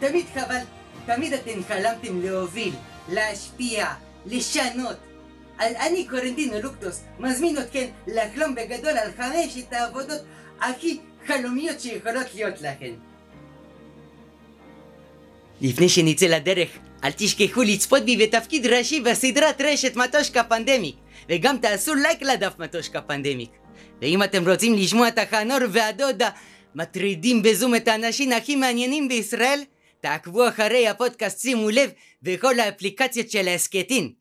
תמיד חבל, תמיד אתם חלמתם להוביל, להשפיע, לשנות. אז אני קורנטינו לוקטוס מזמין אתכם לחלום בגדול על חמשת העבודות הכי חלומיות שיכולות להיות לכם. לפני שנצא לדרך, אל תשכחו לצפות בי בתפקיד ראשי בסדרת רשת מטושקה פנדמיק, וגם תעשו לייק לדף מטושקה פנדמיק. ואם אתם רוצים לשמוע את החנור והדודה מטרידים בזום את האנשים הכי מעניינים בישראל, תעקבו אחרי הפודקאסט שימו לב בכל האפליקציות של ההסכתים.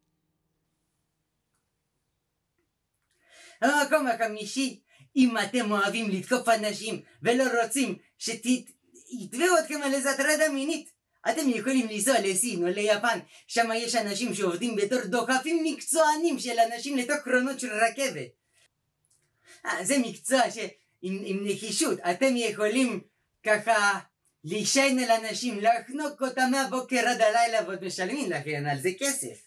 המקום החמישי, אם אתם אוהבים לתקוף אנשים ולא רוצים שיתבעו אתכם על איזה הטרדה מינית, אתם יכולים לנסוע לסין או ליפן, שם יש אנשים שעובדים בתור דוחפים מקצוענים של אנשים לתוך קרונות של רכבת. אה, זה מקצוע שעם נחישות אתם יכולים ככה להישען על אנשים, לחנוק אותם מהבוקר עד הלילה ועוד משלמים לכם על זה כסף.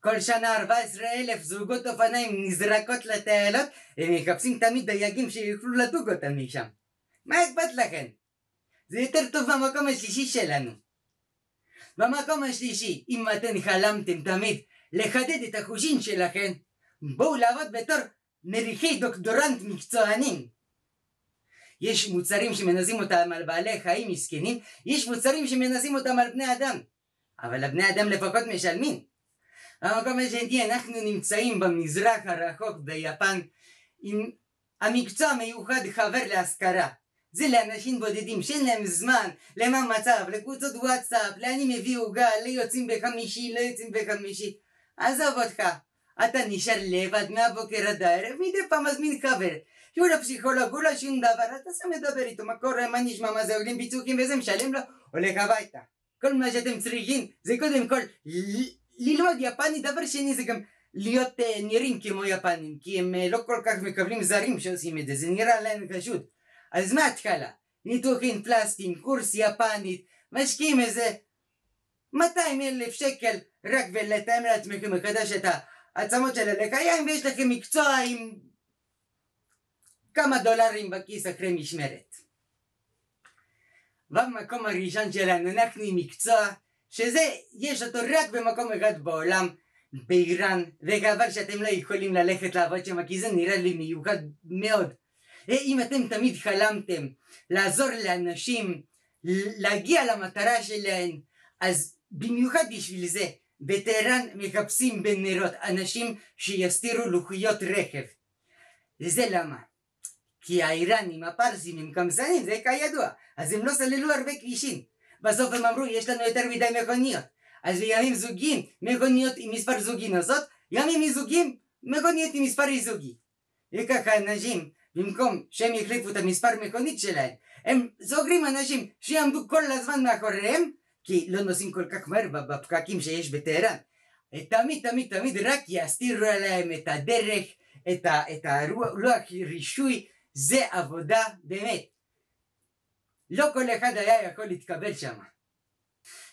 כל שנה 14 אלף זוגות אופניים נזרקות לתעלות ומחפשים תמיד דייגים שיוכלו לדוג אותם משם. מה אכפת לכם? זה יותר טוב במקום השלישי שלנו. במקום השלישי, אם אתם חלמתם תמיד לחדד את החושים שלכם, בואו לעבוד בתור מריחי דוקטורנט מקצוענים. יש מוצרים שמנסים אותם על בעלי חיים מסכנים, יש מוצרים שמנסים אותם על בני אדם. אבל הבני אדם לפחות משלמים. במקום השני אנחנו נמצאים במזרח הרחוק ביפן עם המקצוע המיוחד חבר להשכרה. זה לאנשים בודדים שאין להם זמן למה מצב, לקבוצות וואטסאפ, לאן הם הביאו גל, ליוצאים בחמישי, לא יוצאים בחמישי. עזוב אותך, אתה נשאר לבד מהבוקר עד הערב, מדי פעם מזמין חבר. שהוא לא פסיכולוג, הוא לא שום דבר, אתה שם לדבר איתו, מה קורה, מה נשמע, מה זה, עולים פיצוחים וזה, משלם לו, הולך הביתה. כל מה שאתם צריכים זה קודם כל ללמוד יפנית, דבר שני זה גם להיות uh, נראים כמו יפנים, כי הם uh, לא כל כך מקבלים זרים שעושים את זה, זה נראה להם פשוט. אז מההתחלה, ניתוחים פלסטיים, קורס יפנית, משקיעים איזה 200 אלף שקל רק ולתאם לעצמכם מחדש את העצמות של הלקיים ויש לכם מקצוע עם כמה דולרים בכיס אחרי משמרת. במקום הראשון שלנו אנחנו עם מקצוע שזה יש אותו רק במקום אחד בעולם באיראן וחבל שאתם לא יכולים ללכת לעבוד שם כי זה נראה לי מיוחד מאוד אם אתם תמיד חלמתם לעזור לאנשים להגיע למטרה שלהם, אז במיוחד בשביל זה בטהרן מחפשים בנרות אנשים שיסתירו לוחיות רכב. וזה למה? כי האיראנים, הפרסים, הם קמסנים, זה כידוע, אז הם לא סללו הרבה כבישים. בסוף הם אמרו, יש לנו יותר מדי מכוניות. אז בימים זוגיים, מכוניות עם מספר זוגי נוסעות, ימים מזוגיים, מכוניות עם מספר זוגי. וככה אנשים במקום שהם יחליפו את המספר מכונית שלהם, הם סוגרים אנשים שיעמדו כל הזמן מאחוריהם, כי לא נוסעים כל כך מהר בפקקים שיש בטהרן. תמיד תמיד תמיד רק יסתירו עליהם את הדרך, את, ה, את הלוח רישוי, זה עבודה באמת. לא כל אחד היה יכול להתקבל שם.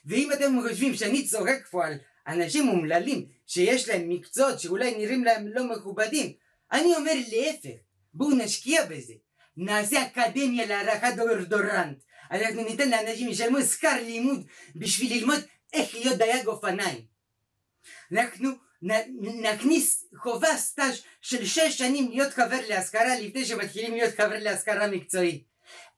ואם אתם חושבים שאני צוחק פה על אנשים אומללים שיש להם מקצועות שאולי נראים להם לא מכובדים, אני אומר להפך. בואו נשקיע בזה. נעשה אקדמיה להערכת דורדורנט. אנחנו ניתן לאנשים ישלמו שכר לימוד בשביל ללמוד איך להיות דייג אופניים. אנחנו נכניס חובה סטאז' של שש שנים להיות חבר להשכרה לפני שמתחילים להיות חבר להשכרה מקצועית.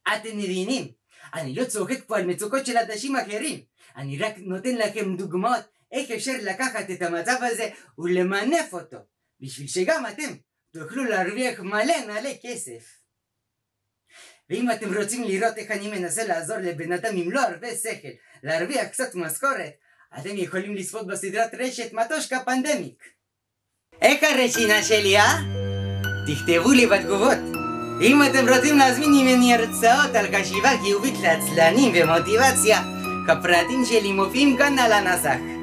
אתם מבינים? אני לא צוחק פה על מצוקות של אנשים אחרים. אני רק נותן לכם דוגמאות איך אפשר לקחת את המצב הזה ולמנף אותו. בשביל שגם אתם תוכלו להרוויח מלא מלא כסף. ואם אתם רוצים לראות איך אני מנסה לעזור לבן אדם עם לא הרבה שכל להרוויח קצת משכורת, אתם יכולים לצפות בסדרת רשת מטושקה פנדמיק. איך הרשינה שלי, אה? תכתבו לי בתגובות. אם אתם רוצים להזמין ממני הרצאות על חשיבה חיובית לעצלנים ומוטיבציה, הפרטים שלי מופיעים כאן על הנסח.